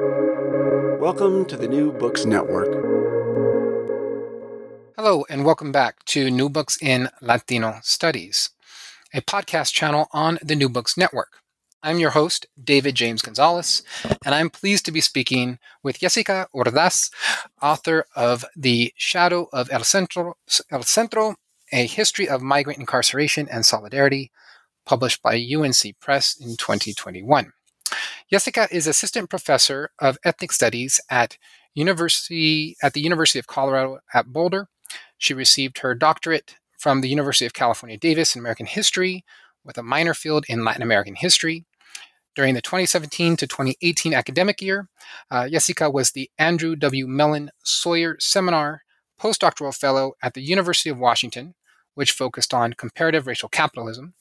Welcome to the New Books Network. Hello, and welcome back to New Books in Latino Studies, a podcast channel on the New Books Network. I'm your host, David James Gonzales, and I'm pleased to be speaking with Jessica Ordaz, author of The Shadow of El Centro, El Centro A History of Migrant Incarceration and Solidarity, published by UNC Press in 2021. Jessica is assistant professor of ethnic studies at University at the University of Colorado at Boulder. She received her doctorate from the University of California, Davis in American History with a minor field in Latin American history. During the 2017 to 2018 academic year, uh, Jessica was the Andrew W. Mellon Sawyer Seminar postdoctoral fellow at the University of Washington, which focused on comparative racial capitalism.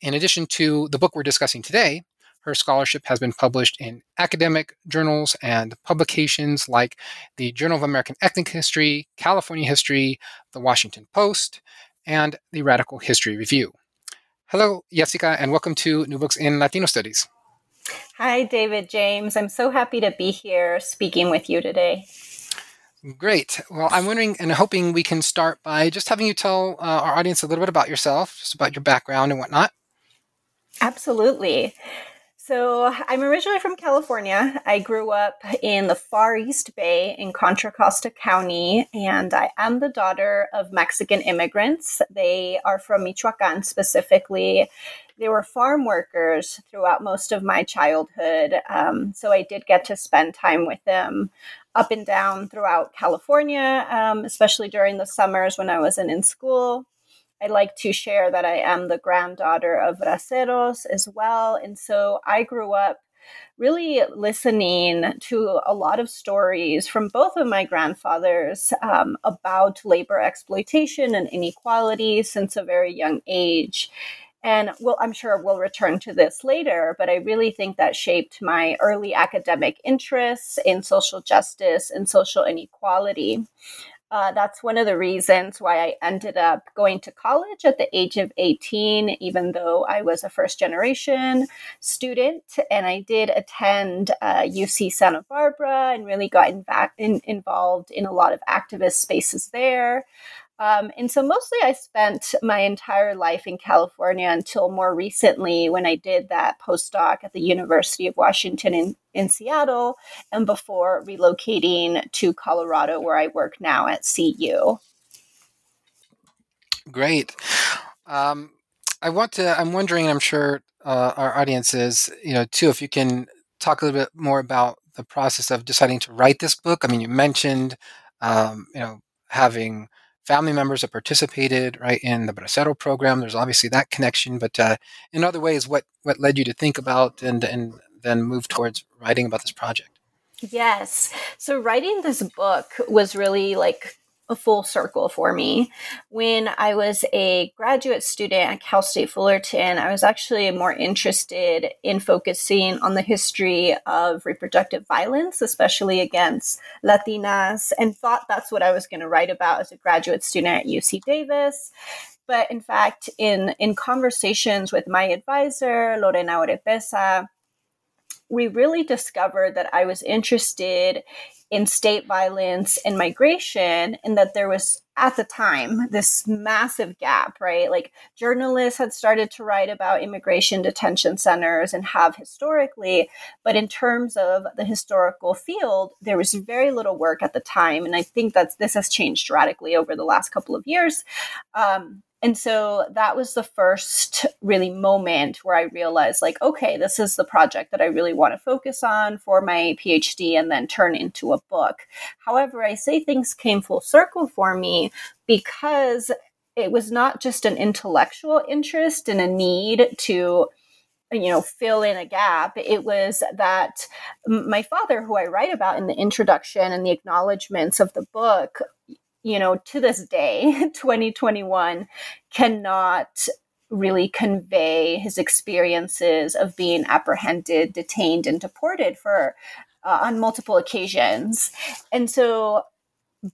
In addition to the book we're discussing today, her scholarship has been published in academic journals and publications like the Journal of American Ethnic History, California History, the Washington Post, and the Radical History Review. Hello, Jessica, and welcome to New Books in Latino Studies. Hi, David James. I'm so happy to be here speaking with you today. Great. Well, I'm wondering and hoping we can start by just having you tell uh, our audience a little bit about yourself, just about your background and whatnot. Absolutely. So, I'm originally from California. I grew up in the Far East Bay in Contra Costa County, and I am the daughter of Mexican immigrants. They are from Michoacan specifically. They were farm workers throughout most of my childhood, um, so I did get to spend time with them up and down throughout California, um, especially during the summers when I wasn't in school. I like to share that I am the granddaughter of braceros as well. And so I grew up really listening to a lot of stories from both of my grandfathers um, about labor exploitation and inequality since a very young age. And well, I'm sure we'll return to this later, but I really think that shaped my early academic interests in social justice and social inequality. Uh, that's one of the reasons why I ended up going to college at the age of 18, even though I was a first generation student. And I did attend uh, UC Santa Barbara and really got in, involved in a lot of activist spaces there. Um, and so mostly I spent my entire life in California until more recently when I did that postdoc at the University of Washington in, in Seattle and before relocating to Colorado where I work now at CU. Great. Um, I want to, I'm wondering, I'm sure uh, our audience is, you know, too, if you can talk a little bit more about the process of deciding to write this book. I mean, you mentioned, um, you know, having family members that participated right in the Bracero program. There's obviously that connection, but uh, in other ways, what what led you to think about and and then move towards writing about this project? Yes. So writing this book was really like a full circle for me. When I was a graduate student at Cal State Fullerton, I was actually more interested in focusing on the history of reproductive violence, especially against Latinas, and thought that's what I was going to write about as a graduate student at UC Davis. But in fact, in, in conversations with my advisor, Lorena Oropeza, we really discovered that I was interested in state violence and migration, and that there was at the time this massive gap, right? Like journalists had started to write about immigration detention centers and have historically, but in terms of the historical field, there was very little work at the time, and I think that this has changed radically over the last couple of years. Um, and so that was the first really moment where I realized, like, okay, this is the project that I really want to focus on for my PhD and then turn into a book. However, I say things came full circle for me because it was not just an intellectual interest and a need to you know fill in a gap it was that my father who i write about in the introduction and the acknowledgments of the book you know, to this day, 2021, cannot really convey his experiences of being apprehended, detained, and deported for uh, on multiple occasions. And so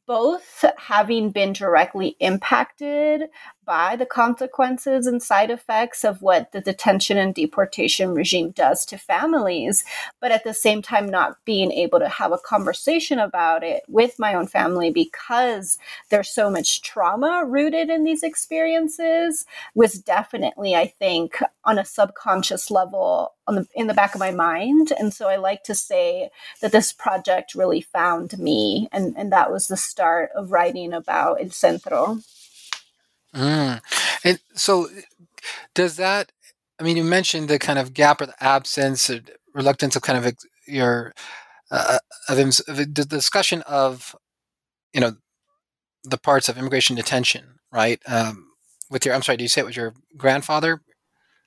both having been directly impacted by the consequences and side effects of what the detention and deportation regime does to families, but at the same time, not being able to have a conversation about it with my own family because there's so much trauma rooted in these experiences was definitely, I think, on a subconscious level on the in the back of my mind. And so I like to say that this project really found me and, and that was the start of writing about El Centro. Mm. And so, does that? I mean, you mentioned the kind of gap or the absence or reluctance of kind of your uh, of, of the discussion of you know the parts of immigration detention, right? Um, with your, I'm sorry, did you say it was your grandfather?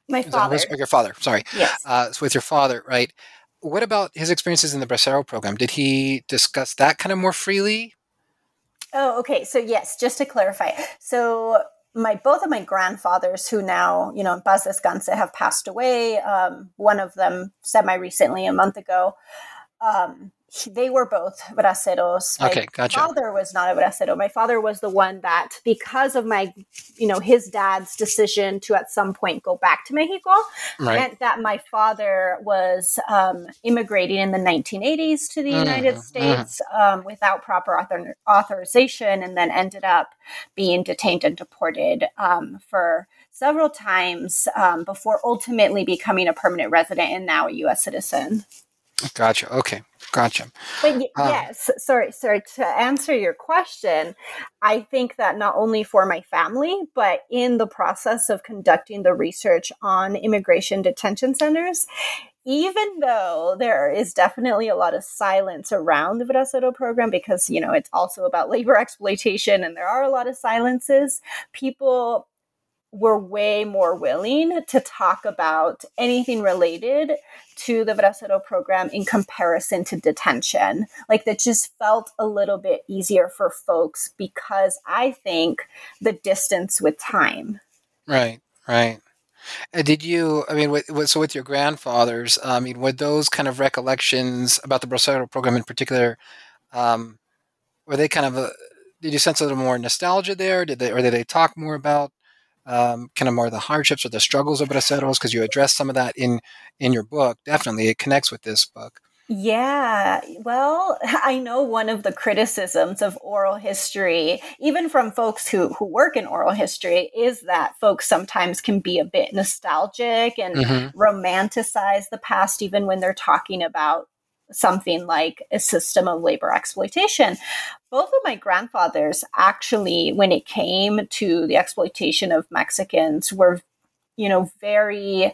My father. or your father, sorry. Yes. Uh, so with your father, right? What about his experiences in the Bracero program? Did he discuss that kind of more freely? Oh, okay. So yes, just to clarify. So my both of my grandfathers who now you know paz descanse have passed away um, one of them semi recently a month ago um, they were both braceros. My okay, gotcha. father was not a bracero. My father was the one that, because of my, you know, his dad's decision to at some point go back to Mexico, right. meant that my father was um, immigrating in the 1980s to the mm, United mm-hmm. States mm. um, without proper author- authorization, and then ended up being detained and deported um, for several times um, before ultimately becoming a permanent resident and now a U.S. citizen. Gotcha. Okay. Gotcha. But y- um, yes, sorry, sorry. To answer your question, I think that not only for my family, but in the process of conducting the research on immigration detention centers, even though there is definitely a lot of silence around the Bracero program because, you know, it's also about labor exploitation and there are a lot of silences, people were way more willing to talk about anything related to the Bracero program in comparison to detention. Like that just felt a little bit easier for folks because I think the distance with time. Right, right. Did you, I mean, with, with, so with your grandfathers, I mean, were those kind of recollections about the Bracero program in particular, um, were they kind of, a, did you sense a little more nostalgia there? Did they, or did they talk more about um, kind of more the hardships or the struggles of braceros because you address some of that in in your book definitely it connects with this book yeah, well, I know one of the criticisms of oral history, even from folks who, who work in oral history, is that folks sometimes can be a bit nostalgic and mm-hmm. romanticize the past, even when they're talking about something like a system of labor exploitation. Both of my grandfathers actually, when it came to the exploitation of Mexicans, were, you know, very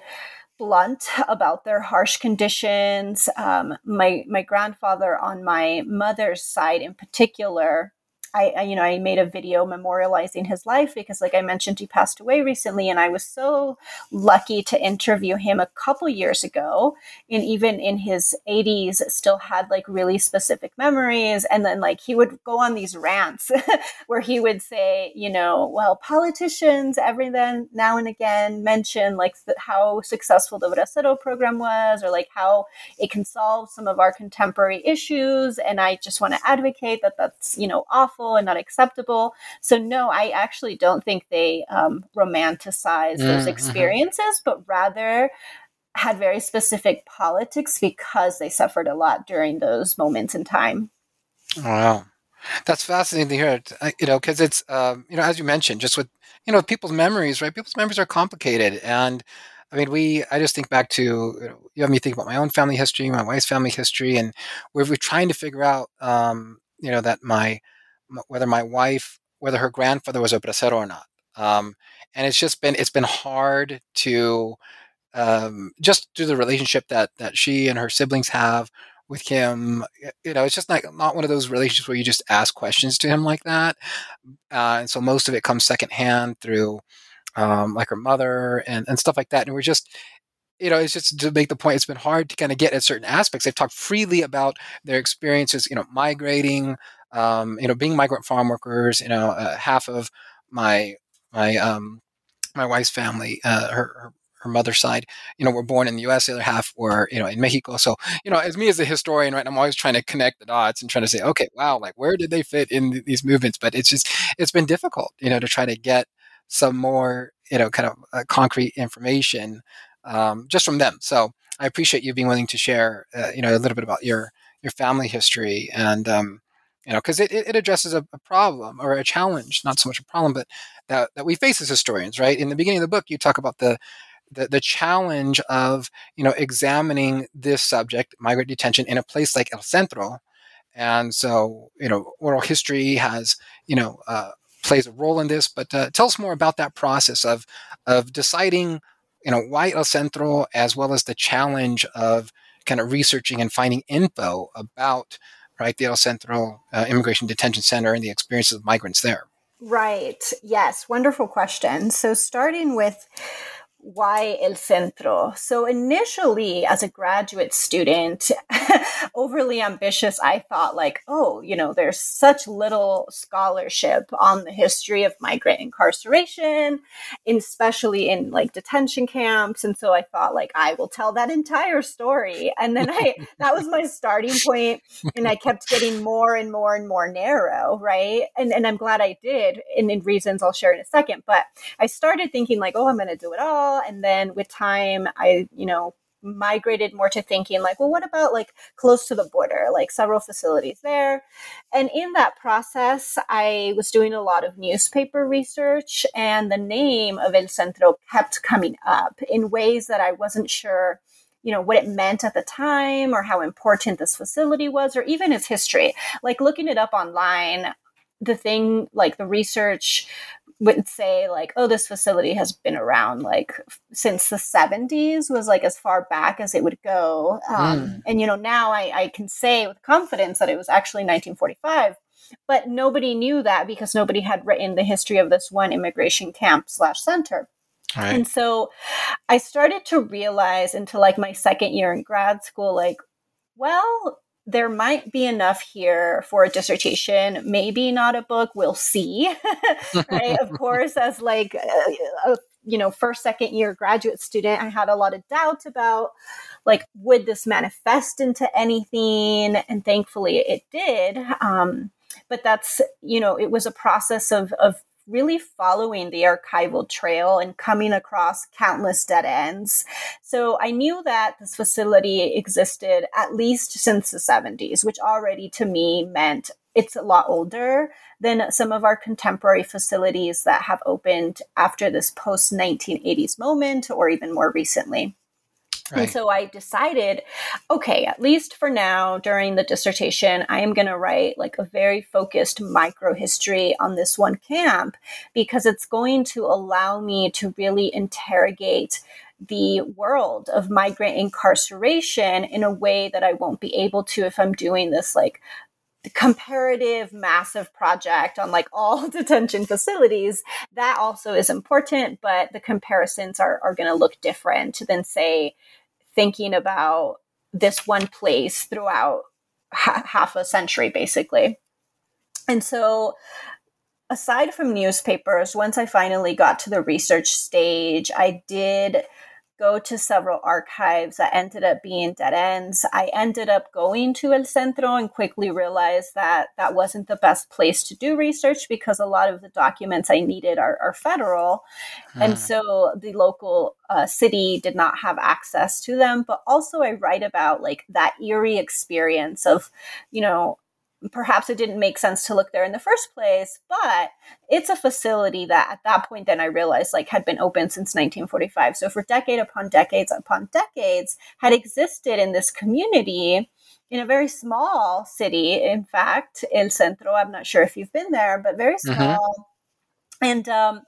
blunt about their harsh conditions. Um, my my grandfather on my mother's side, in particular, I, I, you know I made a video memorializing his life because like I mentioned he passed away recently and I was so lucky to interview him a couple years ago. And even in his 80s still had like really specific memories. And then like he would go on these rants where he would say you know well politicians every then now and again mention like the, how successful the Bracero program was or like how it can solve some of our contemporary issues. And I just want to advocate that that's you know awful and not acceptable. So, no, I actually don't think they um, romanticize those mm-hmm. experiences, but rather had very specific politics because they suffered a lot during those moments in time. Wow. That's fascinating to hear. You know, because it's um, you know, as you mentioned, just with you know people's memories, right? People's memories are complicated, and I mean, we. I just think back to you, know, you have me think about my own family history, my wife's family history, and we're, we're trying to figure out, um, you know, that my whether my wife, whether her grandfather was a bracero or not. Um, and it's just been it's been hard to um, just through the relationship that that she and her siblings have with him. You know, it's just like not one of those relationships where you just ask questions to him like that. Uh, and so most of it comes secondhand through um, like her mother and and stuff like that. And we're just you know, it's just to make the point, it's been hard to kind of get at certain aspects. They've talked freely about their experiences, you know, migrating, um, you know, being migrant farm workers, you know, uh, half of my my um, my wife's family, uh, her, her her mother's side, you know, were born in the U.S. The other half were, you know, in Mexico. So, you know, as me as a historian, right, I'm always trying to connect the dots and trying to say, okay, wow, like where did they fit in th- these movements? But it's just, it's been difficult, you know, to try to get some more, you know, kind of uh, concrete information um, just from them. So I appreciate you being willing to share, uh, you know, a little bit about your your family history and um, you know because it, it addresses a, a, problem or a challenge not so much a problem but that, that we face as historians right? In the beginning of the book you talk about the the, the challenge of you know examining this subject migrant detention in a place like el centro. And so you know oral history has you know uh, plays a role in this but uh, tell us more about that process of of deciding you know why el centro as well as the challenge of kind of researching and finding info about right the El Centro uh, Immigration Detention Center and the experiences of migrants there. Right. Yes. Wonderful question. So, starting with why El Centro? So, initially, as a graduate student, overly ambitious, I thought, like, oh, you know, there's such little scholarship on the history of migrant incarceration, especially in like detention camps. And so I thought, like, I will tell that entire story. And then I, that was my starting point, And I kept getting more and more and more narrow, right? And, and I'm glad I did. And in reasons I'll share in a second. But I started thinking, like, oh, I'm going to do it all and then with time i you know migrated more to thinking like well what about like close to the border? Like several facilities there. And in that process i was doing a lot of newspaper research and the name of el centro kept coming up in ways that i wasn't sure you know what it meant at the time or how important this facility was or even its history. Like looking it up online the thing like the research would say like oh this facility has been around like since the 70s was like as far back as it would go um, mm. and you know now I, I can say with confidence that it was actually 1945 but nobody knew that because nobody had written the history of this one immigration camp slash center right. and so i started to realize into like my second year in grad school like well there might be enough here for a dissertation maybe not a book we'll see right? Of course as like a, a, you know first second year graduate student i had a lot of doubt about like would this manifest into anything? And thankfully it did um, but that's you know it was a process of of really following the archival trail and coming across countless dead ends. So I knew that this facility existed at least since the 70s, which already to me meant it's a lot older than some of our contemporary facilities that have opened after this post 1980s moment or even more recently. Right. And so I decided, okay, at least for now, during the dissertation, I am going to write like a very focused micro history on this one camp because it's going to allow me to really interrogate the world of migrant incarceration in a way that I won't be able to if I'm doing this like comparative massive project on like all detention facilities. That also is important but the comparisons are, are going to look different than say thinking about this one place throughout ha- half a century basically. And so aside from newspapers once i finally got to the research stage i did go to several archives that ended up being dead ends. I ended up going to El Centro and quickly realized that that wasn't the best place to do research because a lot of the documents I needed are, are federal. Hmm. And so the local uh, city did not have access to them. But also, I write about like that eerie experience of, you know, perhaps it didn't make sense to look there in the first place but it's a facility that at that point then i realized like had been open since 1945 so for decade upon decades upon decades had existed in this community in a very small city in fact el centro i'm not sure if you've been there but very mm-hmm. small mm-hmm. and um,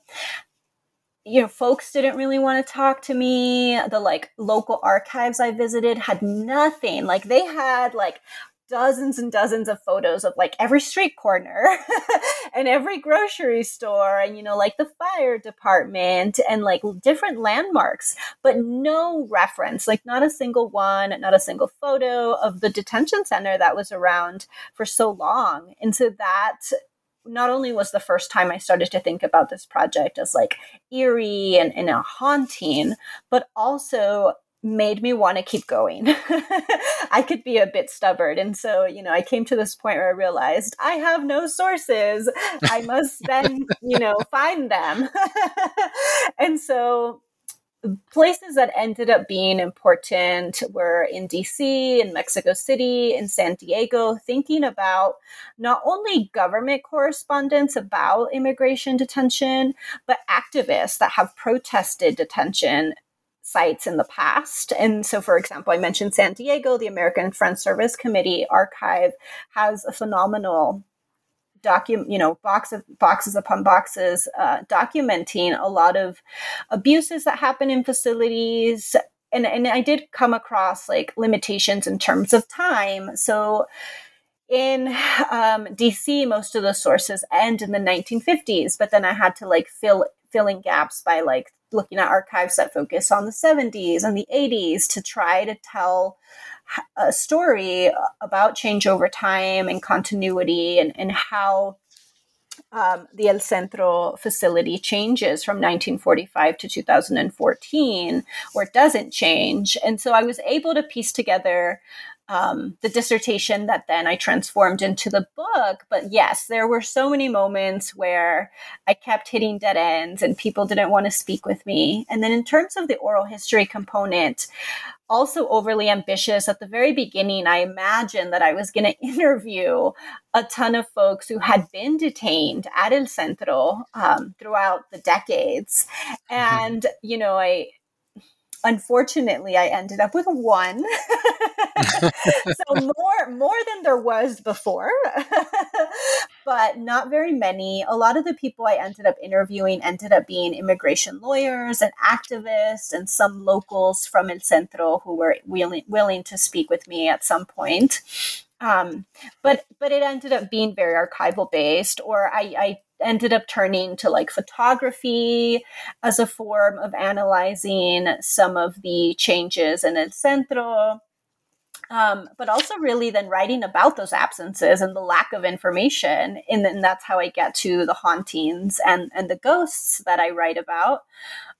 you know folks didn't really want to talk to me the like local archives i visited had nothing like they had like dozens and dozens of photos of like every street corner and every grocery store and you know like the fire department and like different landmarks but no reference like not a single one not a single photo of the detention center that was around for so long. And so that not only was the first time I started to think about this project as like eerie and, and a haunting, but also made me want to keep going. I could be a bit stubborn. And so, you know, I came to this point where I realized I have no sources. I must then, you know, find them. and so places that ended up being important were in DC, in Mexico City, in San Diego, thinking about not only government correspondence about immigration detention, but activists that have protested detention sites in the past. And so, for example, I mentioned San Diego, the American Friends Service Committee archive has a phenomenal document, you know, box of, boxes upon boxes uh, documenting a lot of abuses that happen in facilities. And, and I did come across like limitations in terms of time. So, in um, DC, most of the sources end in the 1950s, but then I had to like fill filling gaps by like looking at archives that focus on the 70s and the 80s to try to tell a story about change over time and continuity and, and how um, the El Centro facility changes from 1945 to 2014, or doesn't change. And so I was able to piece together um, the dissertation that then I transformed into the book. But yes, there were so many moments where I kept hitting dead ends and people didn't want to speak with me. And then in terms of the oral history component, also overly ambitious. At the very beginning, I imagined that I was going to interview a ton of folks who had been detained at El Centro um, throughout the decades. Mm-hmm. And, you know, I unfortunately i ended up with one. So more more than there was before but not very many. A lot of the people i ended up interviewing ended up being immigration lawyers and activists and some locals from el centro who were willing willing to speak with me at some point. Um, but but it ended up being very archival based or I, I ended up turning to like photography as a form of analyzing some of the changes in El Centro. Um, but also really then writing about those absences and the lack of information and then that's how i get to the hauntings and and the ghosts that i write about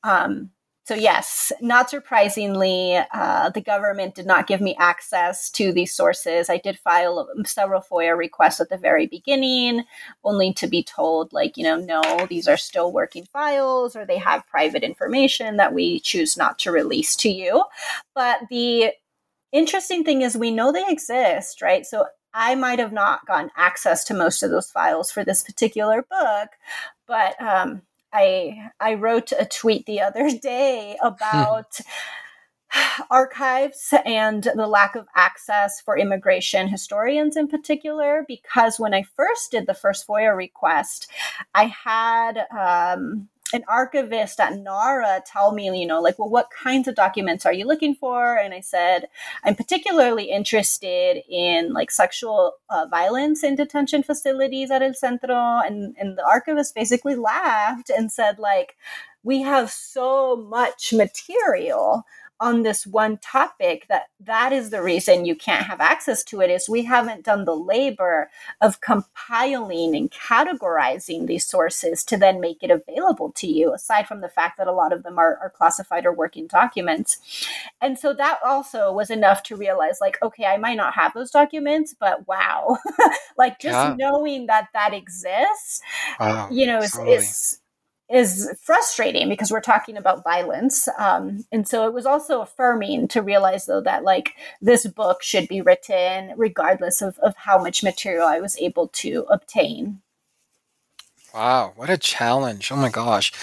um, so, yes, not surprisingly, uh, the government did not give me access to these sources. I did file several FOIA requests at the very beginning, only to be told, like, you know, no, these are still working files or they have private information that we choose not to release to you. But the interesting thing is, we know they exist, right? So, I might have not gotten access to most of those files for this particular book, but um, I I wrote a tweet the other day about archives and the lack of access for immigration historians in particular because when I first did the first FOIA request, I had um, an archivist at NARA tell me, you know, like, well, what kinds of documents are you looking for? And I said, I'm particularly interested in like sexual uh, violence in detention facilities at El Centro. And, and the archivist basically laughed and said, like, we have so much material on this one topic that that is the reason you can't have access to it is we haven't done the labor of compiling and categorizing these sources to then make it available to you aside from the fact that a lot of them are, are classified or working documents and so that also was enough to realize like okay i might not have those documents but wow like just yeah. knowing that that exists wow, you know totally. is is frustrating because we're talking about violence. Um, and so it was also affirming to realize, though, that like this book should be written regardless of, of how much material I was able to obtain. Wow, what a challenge. Oh my gosh.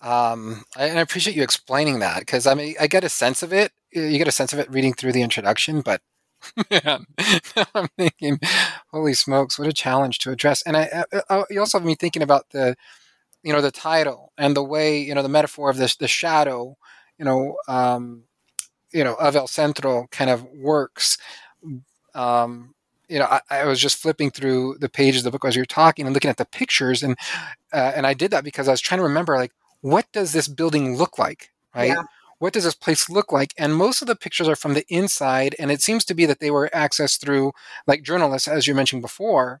Um, I, I appreciate you explaining that because I mean, I get a sense of it. You get a sense of it reading through the introduction, but man, I'm thinking, holy smokes, what a challenge to address. And I, I, I you also have me thinking about the, you know the title and the way you know the metaphor of this the shadow you know um, you know of El Centro kind of works. Um, you know, I, I, was just flipping through the pages of the book as you're talking and looking at the pictures, and uh, and I did that because I was trying to remember like what does this building look like, right? Yeah. What does this place look like? And most of the pictures are from the inside, and it seems to be that they were accessed through like journalists, as you mentioned before.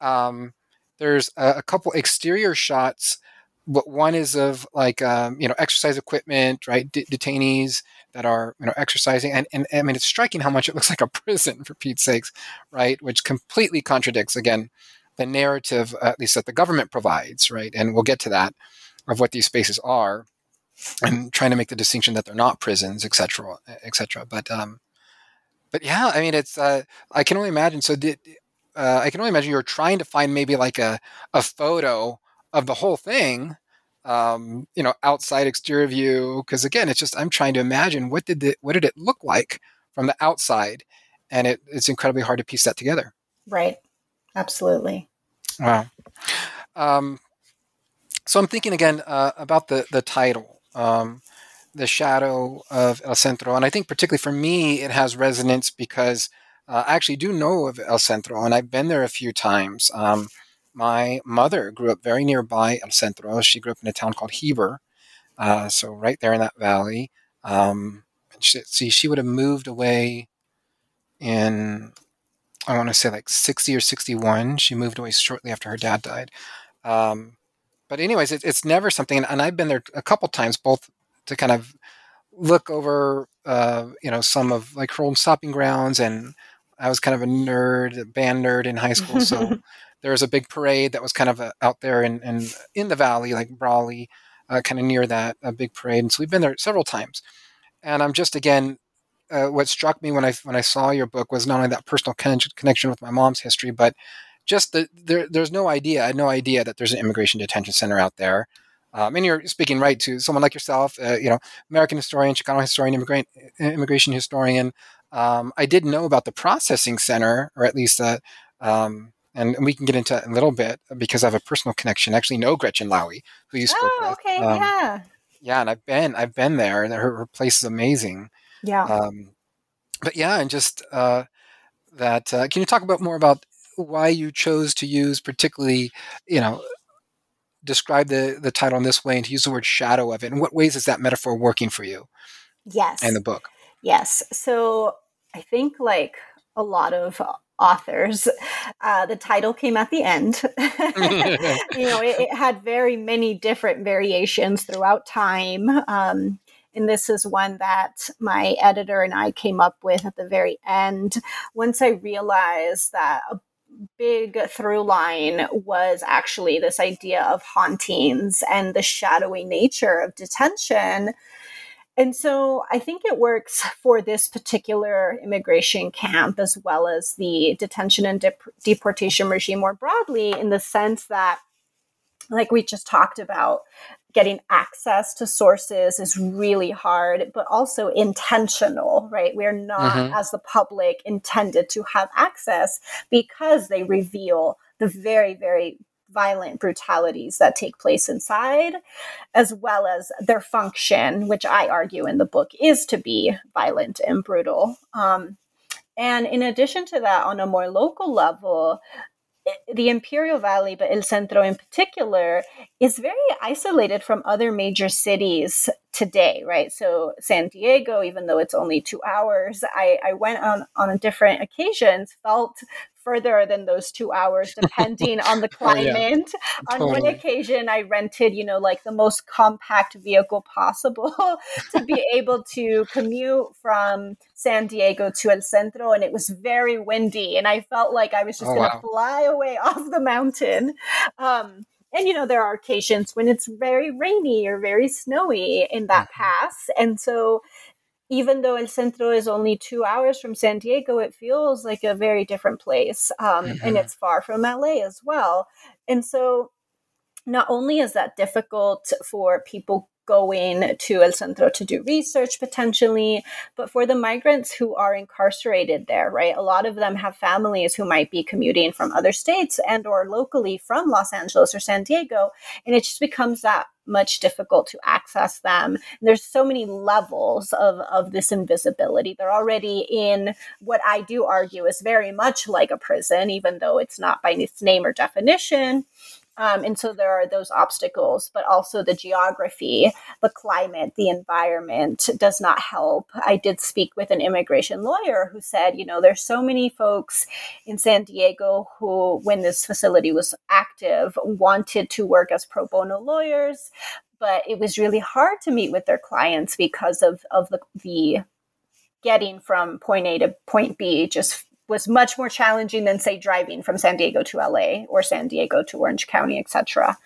Um, there's a, a couple exterior shots but one is of like um, you know exercise equipment right D- detainees that are you know exercising and, and i mean it's striking how much it looks like a prison for pete's sakes right which completely contradicts again the narrative at least that the government provides right and we'll get to that of what these spaces are and trying to make the distinction that they're not prisons et cetera, et cetera. but um but yeah i mean it's uh i can only imagine so did uh, i can only imagine you're trying to find maybe like a a photo of the whole thing um, you know, outside exterior view. Because again, it's just I'm trying to imagine what did it what did it look like from the outside, and it, it's incredibly hard to piece that together. Right. Absolutely. Wow. Um, so I'm thinking again uh, about the the title, um, the shadow of El Centro, and I think particularly for me it has resonance because uh, I actually do know of El Centro, and I've been there a few times. Um, my mother grew up very nearby El Centro. She grew up in a town called Heber, uh, so right there in that valley. Um, she, see, she would have moved away in, I want to say like 60 or 61. She moved away shortly after her dad died. Um, but anyways, it, it's never something, and I've been there a couple times, both to kind of look over, uh, you know, some of like her old stopping grounds, and I was kind of a nerd, a band nerd in high school, so there was a big parade that was kind of uh, out there in, in, in the valley, like Brawley, uh, kind of near that, a big parade. And so we've been there several times. And I'm just, again, uh, what struck me when I, when I saw your book was not only that personal con- connection with my mom's history, but just that there, there's no idea, I had no idea that there's an immigration detention center out there. Um, and you're speaking right to someone like yourself, uh, you know, American historian, Chicano historian, immigrant, immigration historian. Um, I did know about the processing center, or at least uh, um, and we can get into it in a little bit because I have a personal connection. I actually know Gretchen Lowy, who you spoke oh, with. okay, um, yeah, yeah, and I've been I've been there, and her, her place is amazing. Yeah. Um, but yeah, and just uh, that. Uh, can you talk about more about why you chose to use, particularly, you know, describe the the title in this way and to use the word shadow of it? In what ways is that metaphor working for you? Yes. In the book. Yes. So I think like a lot of authors. Uh, the title came at the end. you know, it, it, had very many different variations throughout time. Um, and this is one that my editor and I came up with at the very end. Once I realized that a big through line was actually this idea of hauntings and the shadowy nature of detention and so I think it works for this particular immigration camp as well as the detention and dep- deportation regime more broadly, in the sense that, like we just talked about, getting access to sources is really hard, but also intentional, right? We're not, mm-hmm. as the public, intended to have access because they reveal the very, very violent brutalities that take place inside, as well as their function, which I argue in the book is to be violent and brutal. Um, and in addition to that, on a more local level, the Imperial Valley, but El Centro in particular, is very isolated from other major cities today, right? So San Diego, even though it's only two hours, I, I went on on different occasions, felt further than those two hours, depending on the climate. oh, yeah. On totally. one occasion, I rented, you know, like the most compact vehicle possible to be able to commute from San Diego to El Centro, and it was very windy, and I felt like I was just oh, going to wow. fly away off the mountain. Um, and you know there are occasions when it's very rainy or very snowy in that mm-hmm. pass and so even though El Centro is only two hours from San Diego, it feels like a very different place. Um, mm-hmm. And it's far from LA as well. And so, not only is that difficult for people going to El Centro to do research potentially, but for the migrants who are incarcerated there, right? A lot of them have families who might be commuting from other states and or locally from Los Angeles or San Diego, and it just becomes that much difficult to access them. And there's so many levels of, of this invisibility. They're already in what I do argue is very much like a prison, even though it's not by its name or definition. Um, and so there are those obstacles, but also the geography, the climate, the environment does not help. I did speak with an immigration lawyer who said, you know, there's so many folks in San Diego who, when this facility was active, wanted to work as pro bono lawyers, but it was really hard to meet with their clients because of, of the, the getting from point A to point B just was much more challenging than say driving from San Diego to LA or San Diego to Orange County, etc.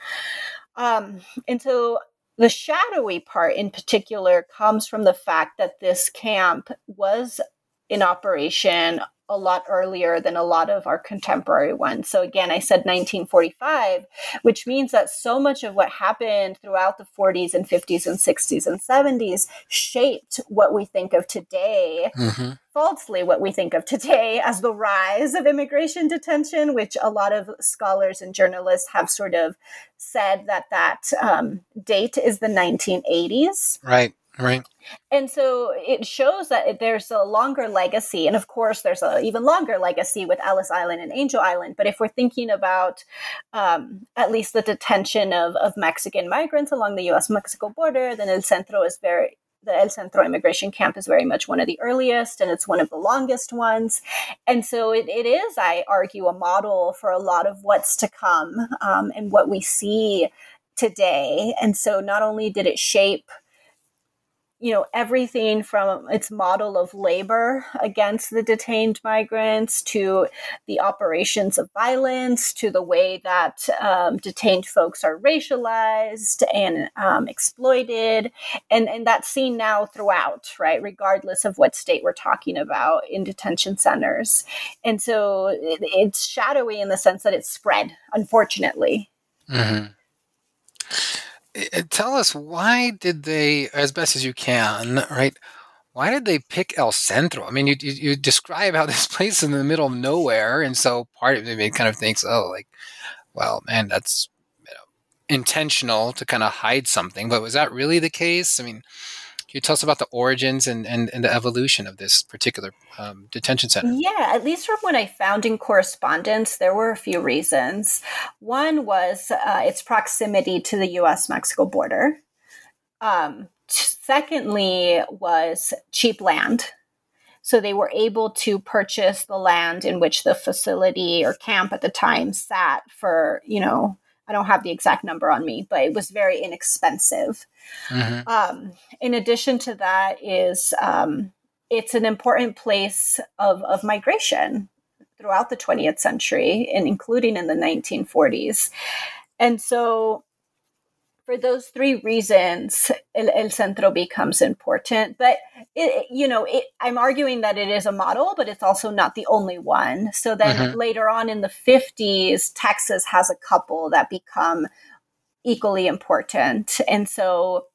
Um, and so the shadowy part in particular comes from the fact that this camp was in operation a lot earlier than a lot of our contemporary ones. So again, I said 1945, which means that so much of what happened throughout the 40s and 50s and 60s and 70s shaped what we think of today. Mm-hmm. Falsely, what we think of today as the rise of immigration detention, which a lot of scholars and journalists have sort of said that that um, date is the 1980s. Right. Right. And so it shows that there's a longer legacy. And of course, there's an even longer legacy with Ellis Island and Angel Island. But if we're thinking about um, at least the detention of, of Mexican migrants along the US Mexico border, then El Centro is very, the El Centro immigration camp is very much one of the earliest and it's one of the longest ones. And so it, it is, I argue, a model for a lot of what's to come um, and what we see today. And so not only did it shape you know everything from its model of labor against the detained migrants to the operations of violence to the way that um, detained folks are racialized and um, exploited. And and that's seen now throughout right regardless of what state we're talking about in detention centers. And so it, it's shadowy in the sense that it's spread unfortunately. Mm-hmm Eh, tell us why did they, as best as you can, right? Why did they pick El Centro? I mean, you, you, you describe how this place is in the middle of nowhere, and so part of me kind of thinks, oh, like, well, man, that's you know, intentional to kind of hide something. But was that really the case? I mean, you tell us about the origins and, and, and the evolution of this particular um, detention center? Yeah, at least from what I found in correspondence, there were a few reasons. One was uh, its proximity to the US Mexico border. Um, secondly, was cheap land. So they were able to purchase the land in which the facility or camp at the time sat for, you know, I don't have the exact number on me, but it was very inexpensive. Mm-hmm. Um, in addition to that, is um, it's an important place of, of migration throughout the 20th century and including in the 1940s. And so for those three reasons, El, El Centro becomes important. But it, you know, it, I'm arguing that it is a model, but it's also not the only one. So then mm-hmm. later on in the 50s, Texas has a couple that become equally important, and so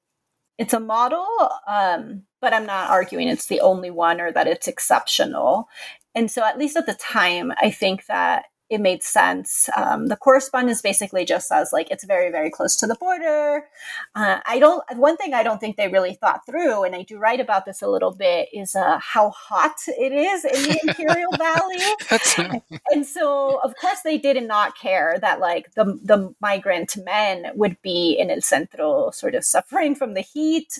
it's a model. Um, but I'm not arguing it's the only one or that it's exceptional. And so, at least at the time, I think that it made sense. Um, the correspondence basically just says like it's very very close to the border. Uh, I don't. One thing I don't think they really thought through, and I do write about this a little bit, is uh, how hot it is in the Imperial Valley. and so, of course, they did not care that like the the migrant men would be in El Centro, sort of suffering from the heat.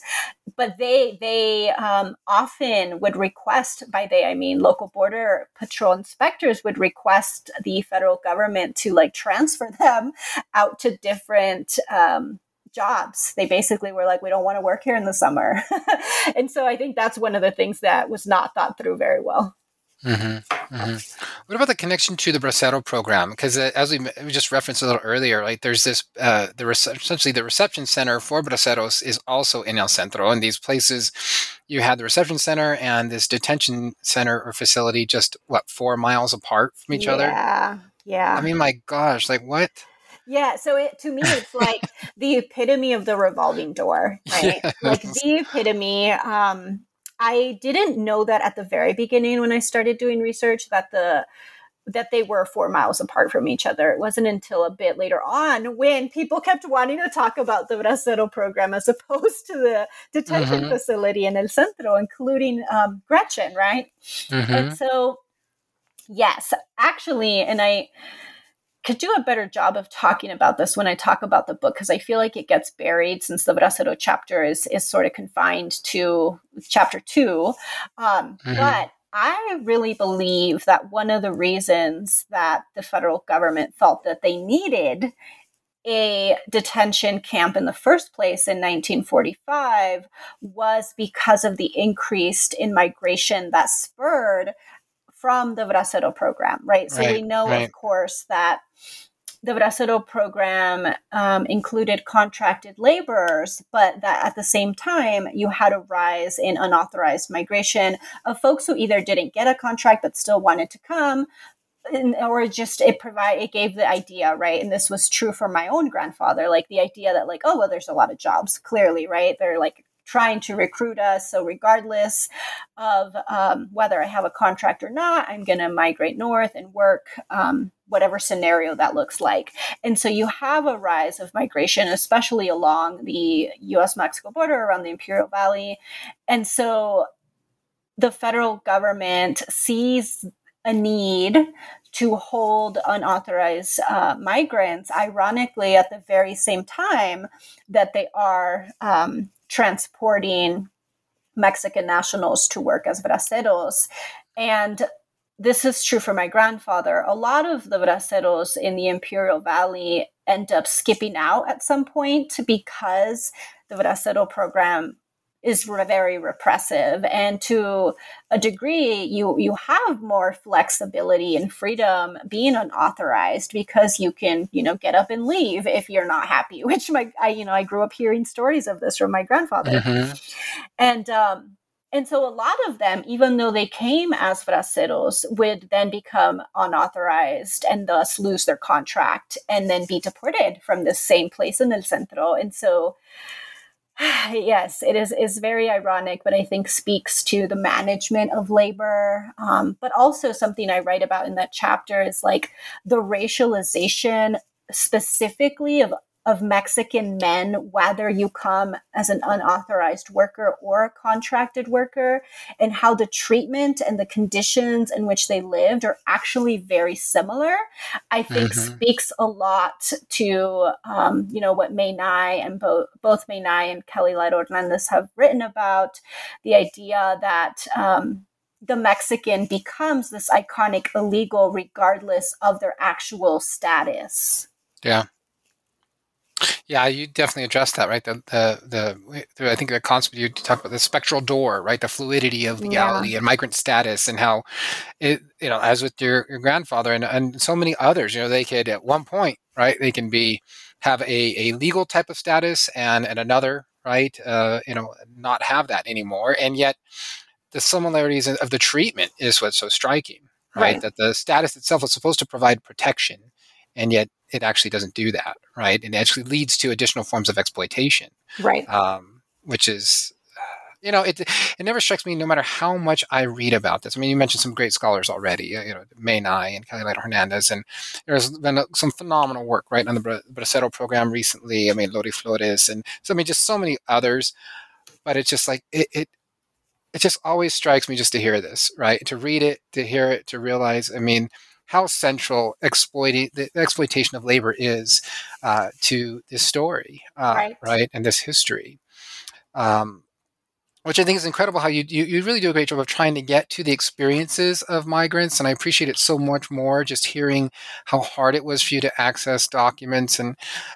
But they they um, often would request by they I mean local border patrol inspectors would request the federal government to like transfer them out to different um, jobs. They basically were like, we don't want to work here in the summer. and so I think that's one of the things that was not thought through very well. Mm-hmm, mm-hmm. What about the connection to the Bracero program? Because uh, as we, we, just referenced a little earlier, like there's this, uh, the rece- essentially the reception center for Braceros is also in El Centro, and these places, you had the reception center and this detention center or facility just what four miles apart from each yeah, other. Yeah, yeah. I mean, my gosh, like what? Yeah, so it to me it's like the epitome of the revolving door, right? Yes. Like the epitome. Um, I didn't know that at the very beginning when I started doing research that the that they were four miles apart from each other. It wasn't until a bit later on when people kept wanting to talk about the Bracero program as opposed to the detention mm-hmm. facility in El Centro, including um, Gretchen, right? Mm-hmm. And so, yes, actually, and I could do a better job of talking about this when I talk about the book because I feel like it gets buried since the Bracero chapter is is sort of confined to chapter two. Um, mm-hmm. But I really believe that one of the reasons that the federal government felt that they needed a detention camp in the first place in 1945 was because of the increase in migration that spurred from the Bracero program, right? So right, we know, right. of course, that the Bracero program um, included contracted laborers, but that at the same time, you had a rise in unauthorized migration of folks who either didn't get a contract but still wanted to come, or just it provide it gave the idea right and this was true for my own grandfather like the idea that like oh well there's a lot of jobs clearly right they're like trying to recruit us. So, regardless of um, whether I have a contract or not, I'm going to migrate north and work. Um, whatever scenario that looks like. And so you have a rise of migration, especially along the US Mexico border around the Imperial Valley. And so the federal government sees a need to hold unauthorized uh, migrants, ironically, at the very same time that they are um, transporting Mexican nationals to work as braceros. And this is true for my grandfather. A lot of the braceros in the Imperial Valley end up skipping out at some point because the bracero program is very repressive and to a degree you you have more flexibility and freedom being unauthorized because you can you know get up and leave if you're not happy which my I you know I grew up hearing stories of this from my grandfather mm-hmm. and um and so a lot of them, even though they came as braceros, would then become unauthorized and thus lose their contract and then be deported from the same place in El Centro. And so yes, it is is very ironic, but I think speaks to the management of labor. Um, but also something I write about in that chapter is like the racialization specifically of of Mexican men, whether you come as an unauthorized worker or a contracted worker, and how the treatment and the conditions in which they lived are actually very similar, I think mm-hmm. speaks a lot to um, you know what Mae Ngai and both both Mae Ngai and Kelly Lytle Hernandez have written about the idea that um, the Mexican becomes this iconic illegal regardless of their actual status. Yeah. Yeah, you definitely addressed that, right? The the the I think the concept you talk about the spectral door, right? The fluidity of legality yeah. and migrant status, and how it you know, as with your, your grandfather and and so many others, you know, they could at one point, right? They can be have a, a legal type of status and and another, right? Uh, you know, not have that anymore, and yet the similarities of the treatment is what's so striking, right? right? That the status itself is supposed to provide protection, and yet it actually doesn't do that, right? And it actually leads to additional forms of exploitation, right? Um, which is, you know, it it never strikes me, no matter how much I read about this. I mean, you mentioned some great scholars already, you know, Mae Ngai and Kelly Lytle Hernandez, and there's been some phenomenal work, right, on the Bracero program recently. I mean, Lori Flores, and so I mean, just so many others. But it's just like it, it it just always strikes me just to hear this, right? To read it, to hear it, to realize. I mean, how central exploiting the exploitation of labor is uh, to this story, uh, right. right, and this history. Um, which I think is incredible how you, you, you really do a great job of trying to get to the experiences of migrants, and I appreciate it so much more just hearing how hard it was for you to access documents. And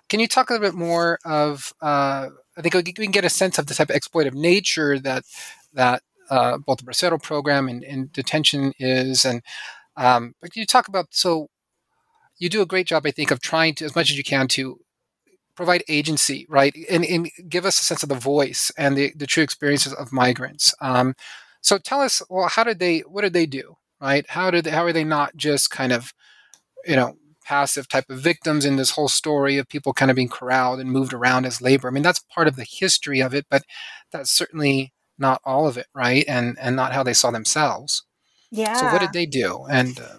can you talk a little bit more of? Uh, I think we can get a sense of the type of exploitive nature that that uh, both the Bracero program and, and detention is, and um, but you talk about so you do a great job, I think, of trying to as much as you can to provide agency, right, and, and give us a sense of the voice and the, the true experiences of migrants. Um, so tell us, well, how did they? What did they do? Right? How did they, how are they not just kind of, you know, passive type of victims in this whole story of people kind of being corralled and moved around as labor? I mean, that's part of the history of it, but that's certainly not all of it, right? And and not how they saw themselves. Yeah. So what did they do? And uh,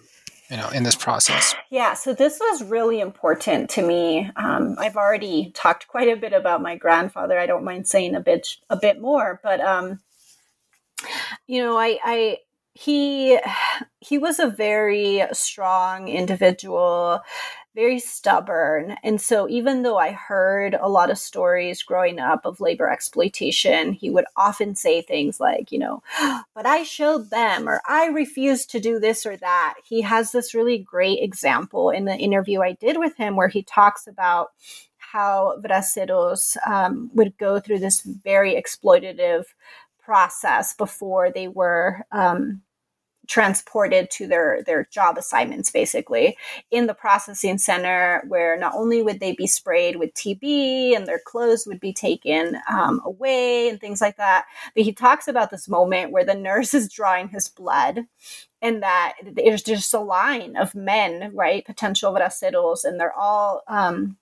you know, in this process. Yeah, so this was really important to me. Um, I've already talked quite a bit about my grandfather. I don't mind saying a bit a bit more, but um, you know, I, I he he was a very strong individual very stubborn. And so, even though I heard a lot of stories growing up of labor exploitation, he would often say things like, you know, but I showed them, or I refused to do this or that. He has this really great example in the interview I did with him where he talks about how braceros um, would go through this very exploitative process before they were um, transported to their their job assignments basically in the processing center where not only would they be sprayed with tb and their clothes would be taken um, away and things like that but he talks about this moment where the nurse is drawing his blood and that there's just a line of men right potential braceros and they're all um,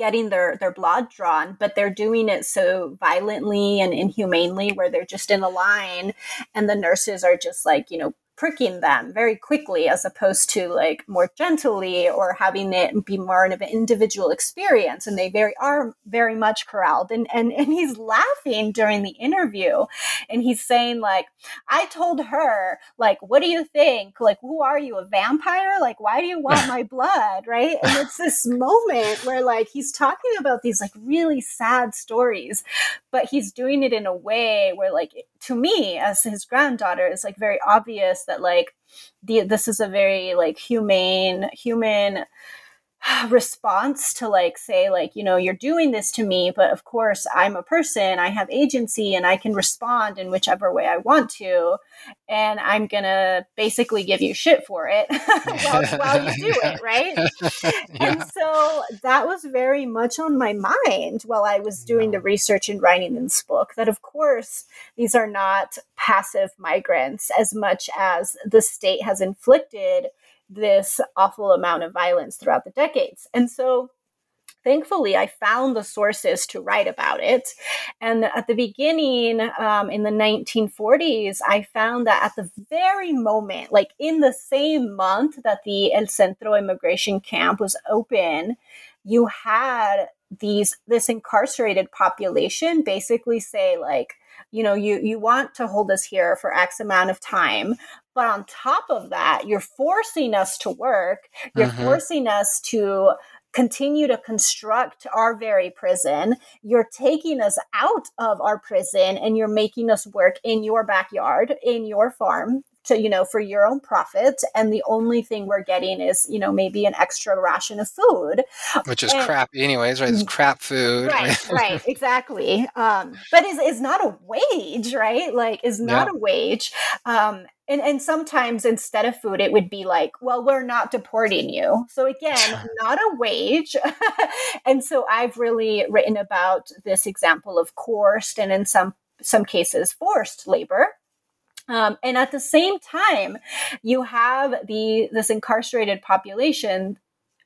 getting their their blood drawn but they're doing it so violently and inhumanely where they're just in a line and the nurses are just like you know pricking them very quickly as opposed to like more gently or having it be more of an individual experience. And they very are very much corralled. And and, and he's laughing during the interview. And he's saying like i told her like what do you think? Like who are you a vampire? Like why do you want my blood? Right? And it's this moment where like he's talking about these like really sad stories but he's doing it in a way where like to me as his granddaughter it's like very obvious that like the this is a very like humane human response to like say like you know you're doing this to me but of course i'm a person i have agency and i can respond in whichever way i want to and i'm gonna basically give you shit for it while, while, you do it right yeah. and so that was very much on my mind while i was doing the research and writing this book that of course these are not passive migrants as much as the state has inflicted this awful amount of violence throughout the decades. And so thankfully i found the sources to write about it and at the beginning um, in the 1940s i found that at the very moment like in the same month that the el centro immigration camp was open you had these this incarcerated population basically say like you know you you want to hold us here for x amount of time but on top of that, you're forcing us to work, you're mm-hmm. forcing us to continue to construct our very prison. You're taking us out of our prison and you're making us work in your backyard, in your farm to you know for your own profit and the only thing we're getting is you know maybe an extra ration of food. Which is and, crap anyways right? It's crap food right right? exactly. Um but is is not a wage right? Like is not yeah. a wage. Um and and sometimes instead of food it would be like well we're not deporting you. So again not a wage. And so i've really written about this example of coerced and in some some cases forced labor um, and at the same time you have the this incarcerated population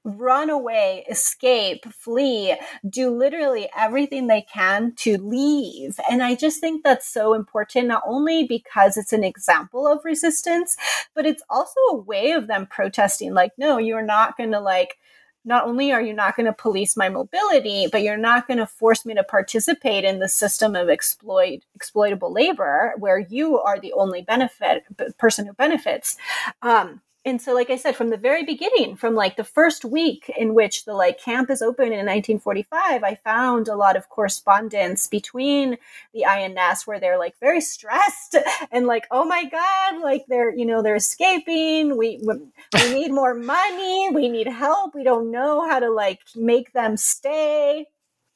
run away, escape, flee, do literally everything they can to leave. And I just think that's so important, not only because it's an example of resistance, but it's also a way of them protesting, like, no, you're not going to like, not only are you not going to police my mobility, but you're not going to force me to participate in the system of exploit exploitable labor where you are the only benefit person who benefits. Um, and so like i said from the very beginning from like the first week in which the like camp is open in 1945 i found a lot of correspondence between the ins where they're like very stressed and like oh my god like they're you know they're escaping. We we need more money. We need help. We don't know how to like make them stay.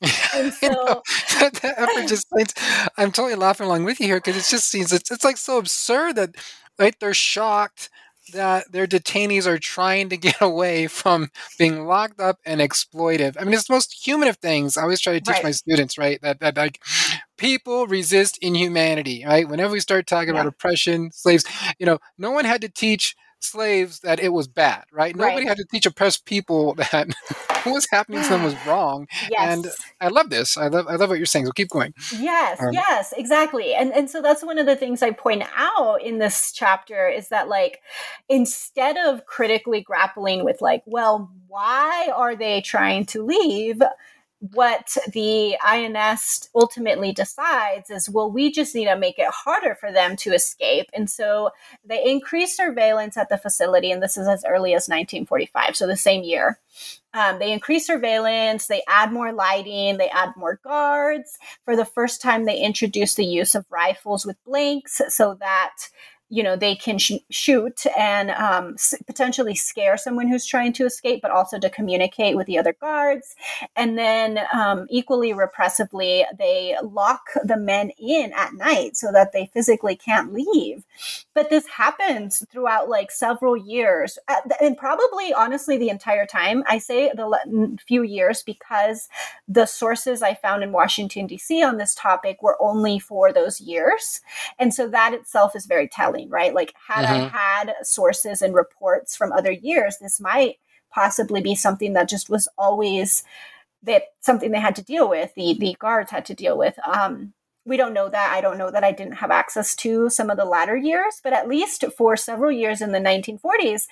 And so know, that, that effort just i'm totally laughing along with you here because it just seems it's, it's like so absurd that right they're shocked that their detainees are trying to get away from being locked up and exploitive. I mean, it's the most human of things. I always try to teach right. my students, right? That, that like people resist inhumanity, right? Whenever we start talking yeah. about oppression, slaves, you know, no one had to teach slaves that it was bad, right? Nobody right. had to teach oppressed people that what was happening to them was wrong. Yes. And I love this. I love I love what you're saying. So keep going. Yes, um, yes, exactly. And and so that's one of the things I point out in this chapter is that like instead of critically grappling with like, well, why are they trying to leave? What the INS ultimately decides is well, we just need to make it harder for them to escape. And so they increase surveillance at the facility, and this is as early as 1945, so the same year. Um, they increase surveillance, they add more lighting, they add more guards. For the first time, they introduce the use of rifles with blanks so that you know they can sh- shoot and um, s- potentially scare someone who's trying to escape but also to communicate with the other guards. And then um, equally repressively they lock the men in at night so that they physically can't leave. But this happens throughout like several years and probably honestly the entire time. I say the few years because the sources i found in washington d.c on this topic were only for those years. And so that itself is very telling right? Like, had mm-hmm. I had sources and reports from other years, this might possibly be something that just was always that something they had to deal with. The the guards had to deal with. Um, we don't know that. I don't know that I didn't have access to some of the latter years, but at least for several years in the 1940s,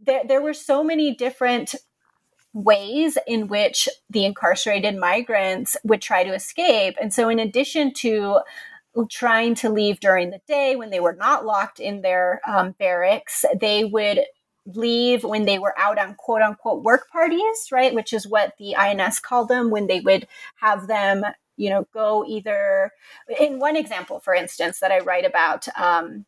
there, there were so many different ways in which the incarcerated migrants would try to escape. And so, in addition to trying to leave during the day when they were not locked in their um, barracks. They would leave when they were out on quote unquote work parties, right? Which is what the INS called them when they would have them, you know, go either in one example, for instance, that I write about. Um,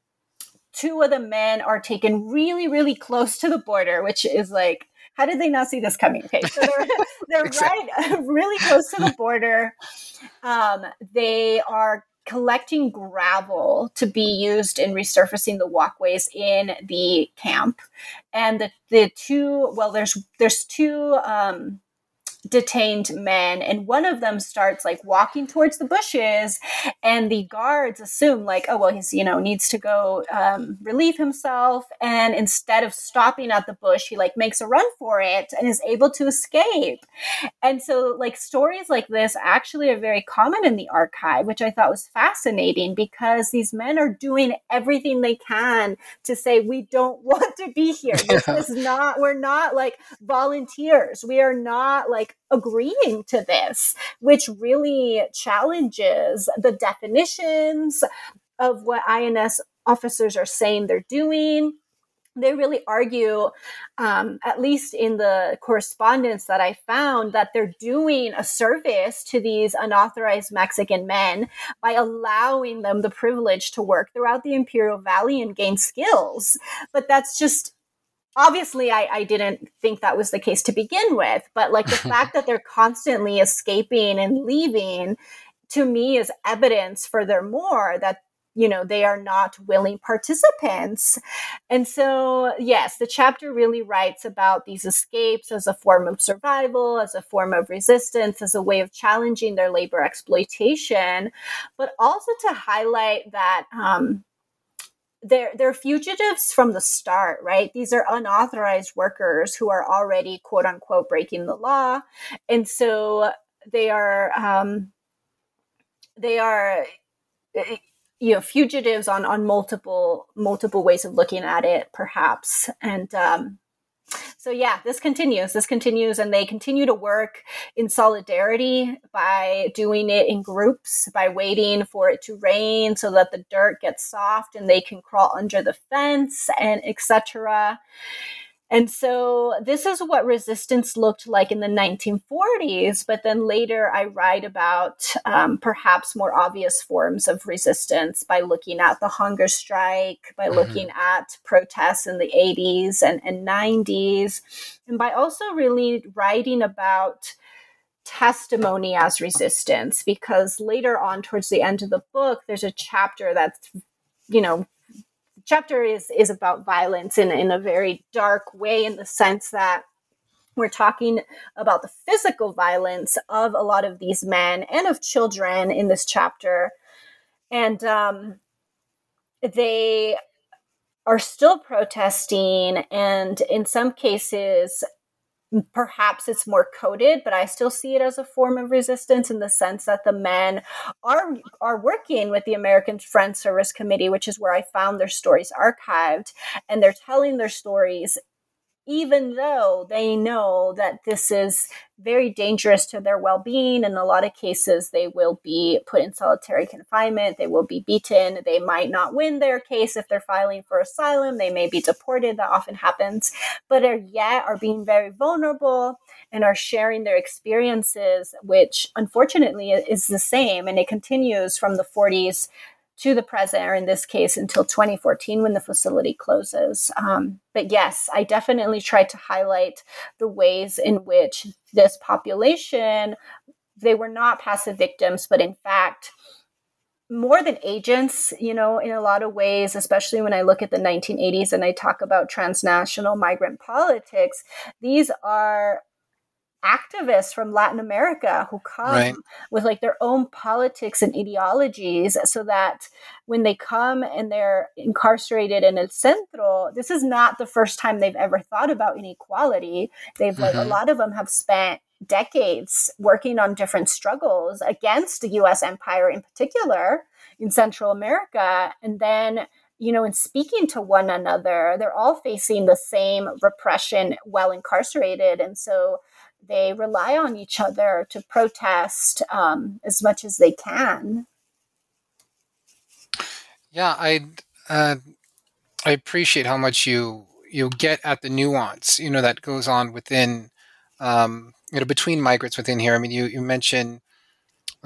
two of the men are taken really, really close to the border, which is like, how did they not see this coming? Okay, so they're, they're right, really close to the border. Um, they are collecting gravel to be used in resurfacing the walkways in the camp. And the, the two well there's there's two um, detained men and one of them starts like walking towards the bushes and the guards assume like oh well he's you know needs to go um, relieve himself and instead of stopping at the bush he like makes a run for it and is able to escape. And so like stories like this actually are very common in the archive which i thought was fascinating because these men are doing everything they can to say we don't want to be here. This is not we're not like volunteers. We are not like agreeing to this, which really challenges the definitions of what INS officers are saying they're doing they really argue, um, at least in the correspondence that I found, that they're doing a service to these unauthorized Mexican men by allowing them the privilege to work throughout the Imperial Valley and gain skills. But that's just obviously I, I didn't think that was the case to begin with but like the fact that they're constantly escaping and leaving to me is evidence furthermore that you know they are not willing participants. And so yes the chapter really writes about these escapes as a form of survival as a form of resistance as a way of challenging their labor exploitation but also to highlight that um, they're they're fugitives from the start, right? These are unauthorized workers who are already quote unquote breaking the law, and so they are um, they are eh, you know fugitives on on multiple multiple ways of looking at it, perhaps, and um, so yeah this continues this continues and they continue to work in solidarity by doing it in groups by waiting for it to rain so that the dirt gets soft and they can crawl under the fence and etc and so this is what resistance looked like in the 1940s. But then later I write about um, perhaps more obvious forms of resistance by looking at the hunger strike, by mm-hmm. looking at protests in the 80s and, and 90s, and by also really writing about testimony as resistance because later on towards the end of the book there's a chapter that's you know chapter is is about violence in in a very dark way in the sense that we're talking about the physical violence of a lot of these men and of children in this chapter. And um, they are still protesting and in some cases perhaps it's more coded but i still see it as a form of resistance in the sense that the men are are working with the american friends service committee which is where i found their stories archived and they're telling their stories even though they know that this is very dangerous to their well-being in a lot of cases they will be put in solitary confinement they will be beaten they might not win their case if they're filing for asylum they may be deported that often happens but are yet are being very vulnerable and are sharing their experiences which unfortunately is the same and it continues from the 40s to the present, or in this case, until 2014 when the facility closes. Um, but yes, I definitely tried to highlight the ways in which this population, they were not passive victims, but in fact, more than agents, you know, in a lot of ways, especially when I look at the 1980s and I talk about transnational migrant politics, these are activists from Latin America who come right. with like their own politics and ideologies so that when they come and they're incarcerated in El Centro, this is not the first time they've ever thought about inequality. They've mm-hmm. like a mm-hmm. lot of them have spent decades working on different struggles against the US empire in particular in Central America and then you know, in speaking to one another, they're all facing the same repression while incarcerated. And so they rely on each other to protest um, as much as they can. Yeah, I uh, I appreciate how much you you get at the nuance you know that goes on within um, you know between migrants within here. I mean, you you mentioned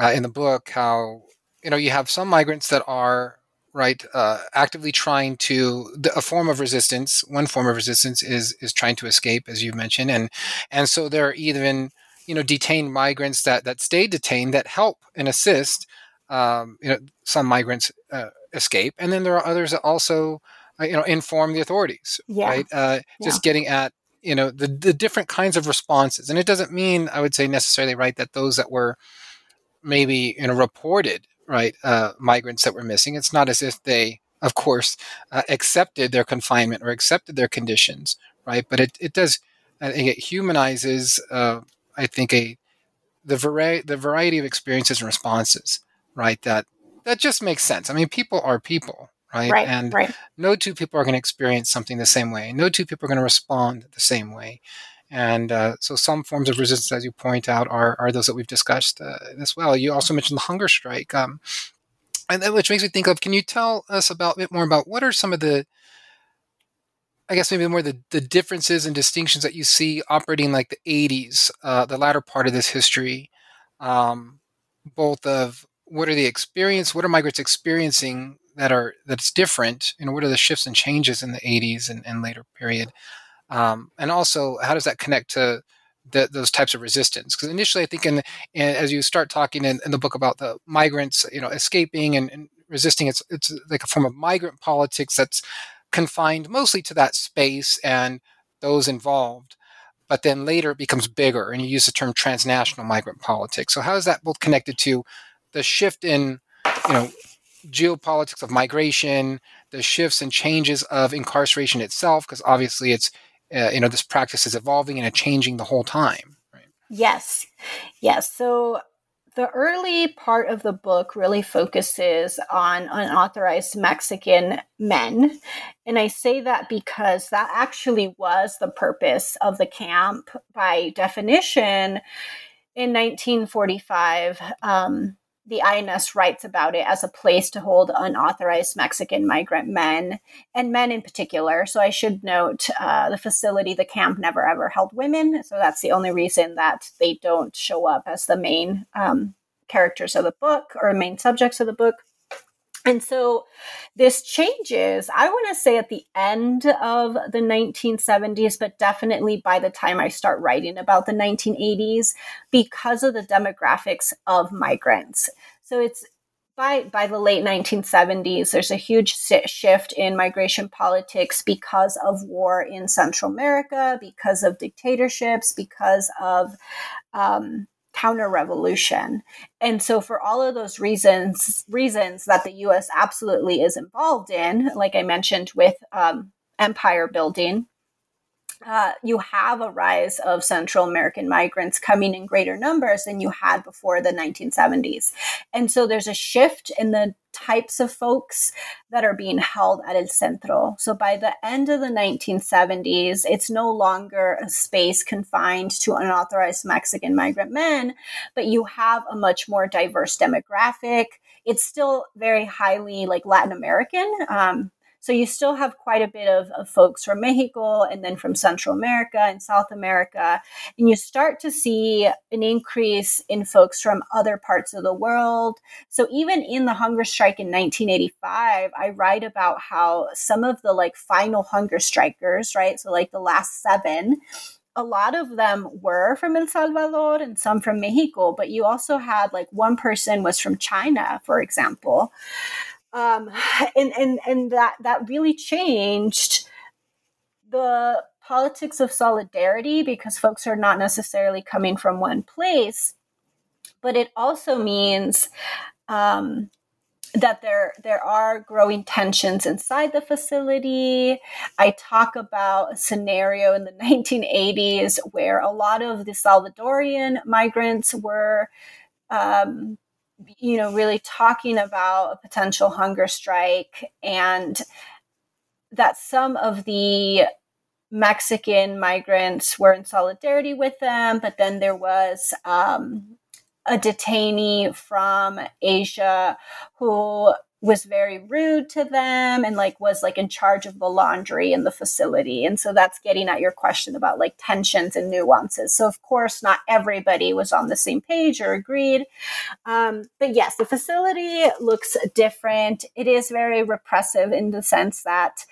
uh, in the book how you know you have some migrants that are right uh, actively trying to the, a form of resistance one form of resistance is is trying to escape as you mentioned and and so there are even you know detained migrants that that stay detained that help and assist um, you know some migrants uh, escape and then there are others that also uh, you know inform the authorities yeah. right uh, just getting at you know the, the different kinds of responses and it doesn't mean i would say necessarily right that those that were maybe you know reported right uh, migrants that were missing. It's not as if they, of course, uh, accepted their confinement or accepted their conditions, right? But it, it does, I think it humanizes, uh, I think, a the variety the variety of experiences and responses, right? That that just makes sense. I mean, people are people, right? right and right. no two people are going to experience something the same way. No two people are going to respond the same way. And uh, so, some forms of resistance, as you point out, are, are those that we've discussed uh, as well. You also mentioned the hunger strike, um, and then, which makes me think of. Can you tell us about a bit more about what are some of the, I guess maybe more the, the differences and distinctions that you see operating like the 80s, uh, the latter part of this history, um, both of what are the experience, what are migrants experiencing that are that's different, and what are the shifts and changes in the 80s and, and later period, um, and also how does that connect to the, those types of resistance? Because initially i think in, in, as you start talking in, in, the book about the migrants you know escaping and, and, resisting it's it's like a form of migrant politics that's confined mostly to that space and those involved but then later it becomes bigger and you use the term transnational migrant politics. So how is that both connected to the shift in you know geopolitics of migration the shifts and changes of incarceration itself? Because obviously it's uh, you know this practice is evolving and changing the whole time right yes yes so the early part of the book really focuses on unauthorized Mexican men. And I say that because that actually was the purpose of the camp by definition in 1945. Um, the INS writes about it as a place to hold unauthorized Mexican migrant men and men in particular. So I should note uh, the facility, the camp, never ever held women. So that's the only reason that they don't show up as the main um, characters of the book or main subjects of the book. And so this changes, I want to say at the end of the 1970s, but definitely by the time I start writing about the 1980s because of the demographics of migrants. So it's by, by the late 1970s, there's a huge shift in migration politics because of war in Central America, because of dictatorships, because of um, counter revolution. And so for all of those reasons reasons that the US absolutely is involved in, like I mentioned with um, empire building, uh, you have a rise of Central American migrants coming in greater numbers than you had before the 1970s. And so there's a shift in the types of folks that are being held at El Centro. So by the end of the 1970s, it's no longer a space confined to unauthorized Mexican migrant men, but you have a much more diverse demographic. It's still very highly like Latin American. Um, so you still have quite a bit of, of folks from Mexico and then from Central America and South America. And you start to see an increase in folks from other parts of the world. So even in the hunger strike in 1985, I write about how some of the like final hunger strikers, right? So like the last seven, a lot of them were from El Salvador and some from Mexico, but you also had like one person was from China, for example um, and and and that that really changed the politics of solidarity because folks are not necessarily coming from one place, but it also means um, that there there are growing tensions inside the facility. I talk about a scenario in the 1980s where a lot of the Salvadorian migrants were um, you know, really talking about a potential hunger strike and that some of the Mexican migrants were in solidarity with them, but then there was um, a detainee from Asia who was very rude to them and like was like in charge of the laundry in the facility. And so that's getting at your question about like tensions and nuances. So of course not everybody was on the same page or agreed. Um, but yes the facility looks different. It is very repressive in the sense that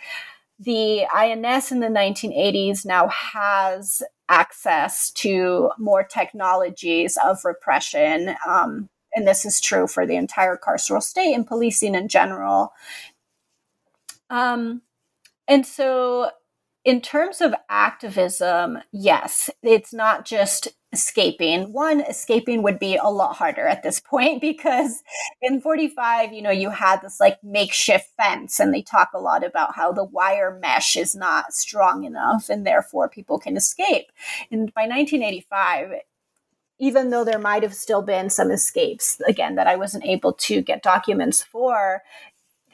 the INS in the 1980s now has access to more technologies of repression um, and this is true for the entire carceral state and policing in general. Um, and so, in terms of activism, yes, it's not just escaping. One, escaping would be a lot harder at this point because in 45, you know, you had this like makeshift fence, and they talk a lot about how the wire mesh is not strong enough and therefore people can escape. And by 1985, even though there might have still been some escapes, again, that I wasn't able to get documents for,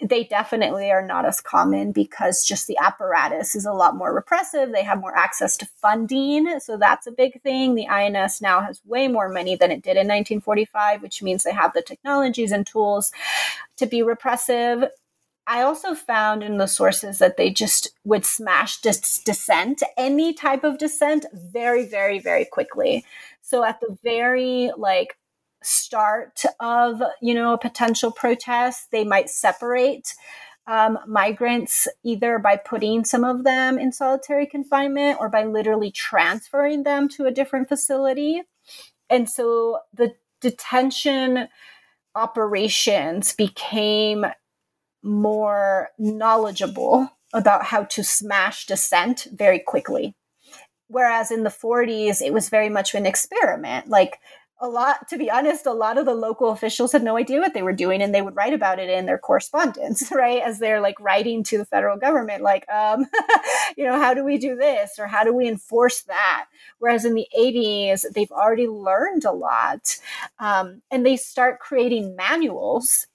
they definitely are not as common because just the apparatus is a lot more repressive. They have more access to funding. So that's a big thing. The INS now has way more money than it did in 1945, which means they have the technologies and tools to be repressive. I also found in the sources that they just would smash dis- dissent, any type of dissent, very, very, very quickly. So at the very like start of you know a potential protest, they might separate um, migrants either by putting some of them in solitary confinement or by literally transferring them to a different facility. And so the detention operations became more knowledgeable about how to smash dissent very quickly. Whereas in the 40s, it was very much an experiment. Like a lot, to be honest, a lot of the local officials had no idea what they were doing and they would write about it in their correspondence, right? As they're like writing to the federal government, like, um, you know, how do we do this or how do we enforce that? Whereas in the 80s, they've already learned a lot um, and they start creating manuals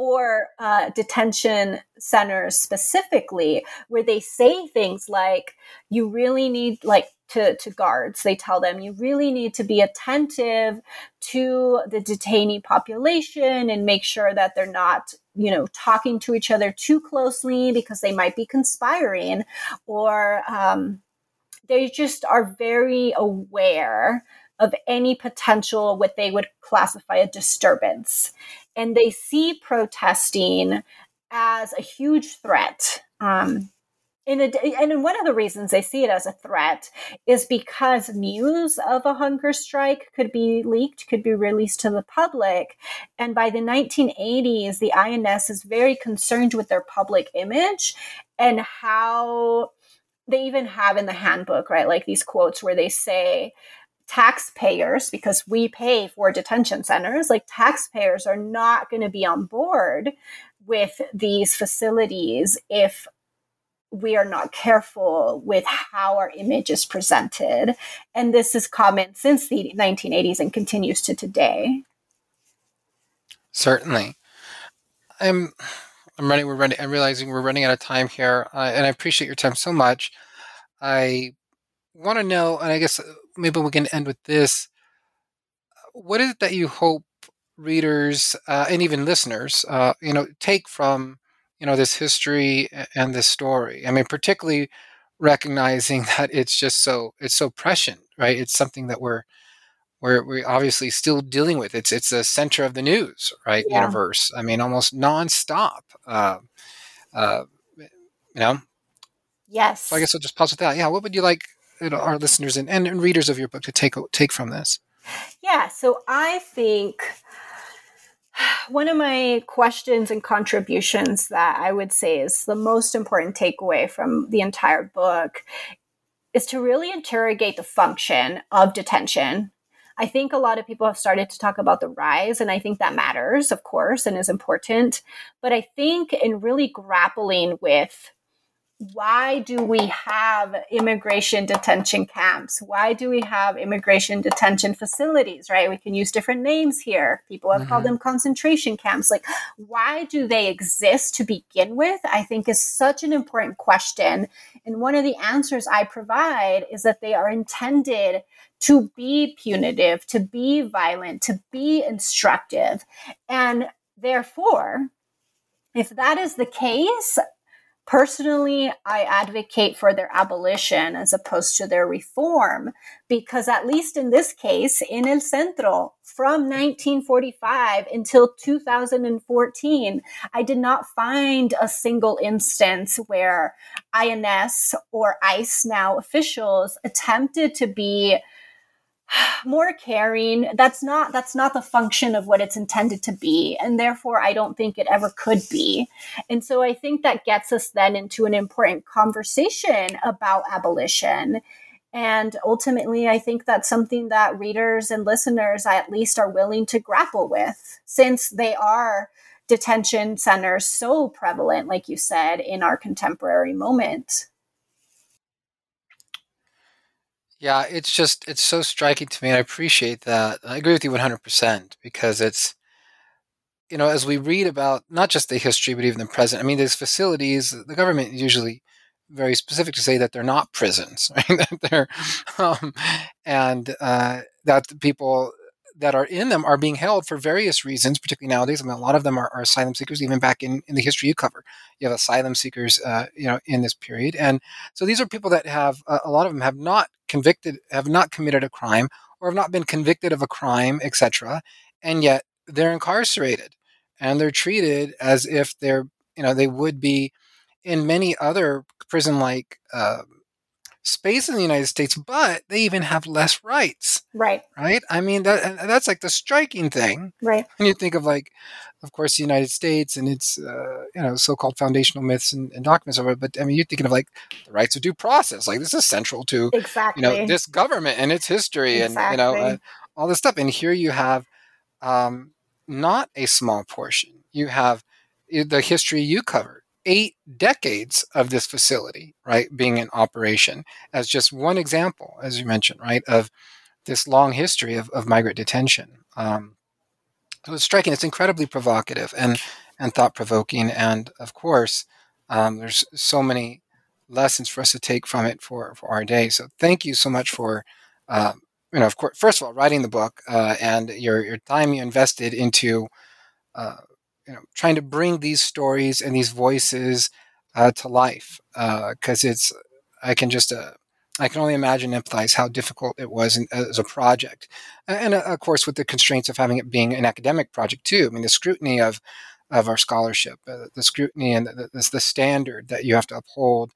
for uh, detention centers specifically, where they say things like, you really need, like, to, to guards, they tell them you really need to be attentive to the detainee population and make sure that they're not you know talking to each other too closely because they might be conspiring or um, they just are very aware of any potential what they would classify a disturbance and they see protesting as a huge threat. Um, in a, and one of the reasons they see it as a threat is because news of a hunger strike could be leaked, could be released to the public. And by the 1980s, the INS is very concerned with their public image and how they even have in the handbook, right? Like these quotes where they say, taxpayers, because we pay for detention centers, like taxpayers are not going to be on board with these facilities if we are not careful with how our image is presented. And this is common since the 1980s and continues to today. Certainly. I'm I'm running we're running I'm realizing we're running out of time here uh, and I appreciate your time so much. I want to know and I guess maybe we can end with this. What is it that you hope readers uh, and even listeners uh, you know take from you know this history and this story? I mean particularly recognizing that it's just so it's so prescient right? It's something that we're we're, we're obviously still dealing with. It's it's the center of the news right yeah. universe. I mean almost nonstop uh, uh, you know? Yes. So i guess i'll just pause with that. Yeah what would you like our listeners and, and readers of your book to take take from this yeah so i think one of my questions and contributions that I would say is the most important takeaway from the entire book is to really interrogate the function of detention. I think a lot of people have started to talk about the rise, and I think that matters, of course, and is important. But I think in really grappling with why do we have immigration detention camps? Why do we have immigration detention facilities, right? We can use different names here. People have mm-hmm. called them concentration camps. Like, why do they exist to begin with? I think is such an important question. And one of the answers I provide is that they are intended to be punitive, to be violent, to be instructive. And therefore, if that is the case, Personally, I advocate for their abolition as opposed to their reform, because at least in this case, in El Centro, from 1945 until 2014, I did not find a single instance where INS or ICE now officials attempted to be more caring. That's not that's not the function of what it's intended to be and therefore i don't think it ever could be. And so i think that gets us then into an important conversation about abolition. And ultimately i think that's something that readers and listeners at least are willing to grapple with since they are detention centers so prevalent like you said in our contemporary moment Yeah, it's just it's so striking to me, and I appreciate that. I agree with you 100% because it's you know, as we read about not just the history but even the present. I mean, these facilities, the government usually very specific to say that they're not prisons, right? that they're um, and uh, that people that are in them are being held for various reasons, particularly nowadays. I mean, a lot of them are, are asylum seekers, even back in, in the history you cover. You have asylum seekers, uh, you know, in this period. And so these are people that have, uh, a lot of them have not convicted, have not committed a crime or have not been convicted of a crime, etc. And yet they're incarcerated and they're treated as if they're, you know, they would be in many other prison-like uh, space in the United States, but they even have less rights. Right. Right. I mean, that that's like the striking thing. Right. When you think of like, of course, the United States and its uh, you know so-called foundational myths and, and documents of it, but I mean, you're thinking of like the rights of due process. Like this is central to exactly you know this government and its history exactly. and you know uh, all this stuff. And here you have um, not a small portion. You have eh, the history you covered eight decades of this facility, right, being in operation, as just one example, as you mentioned, right, of this long history of, of migrant detention. Um, it was striking. It's incredibly provocative and and thought provoking, and of course, um, there's so many lessons for us to take from it for for our day. So thank you so much for. Uh, you know, of course, first of all, writing the book uh, and your your time you invested into uh, you know trying to bring these stories and these voices uh, to life because uh, it's I can just uh, I can only imagine empathize how difficult it was in, as a project, and uh, of course with the constraints of having it being an academic project too. I mean the scrutiny of of our scholarship, the scrutiny and the, the, the, standard that you have to uphold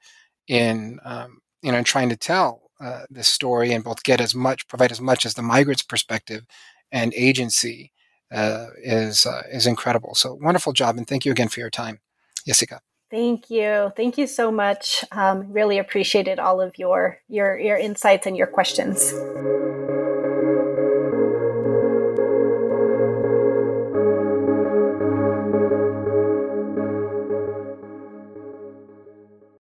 in um, you know in trying to tell uh, this story and both get as much provide as much as the migrant's perspective and agency uh, is uh, is incredible. So wonderful job, and thank you again for your time, Jessica. Thank you, thank you so much. Um, really appreciated all of your your your insights and your questions.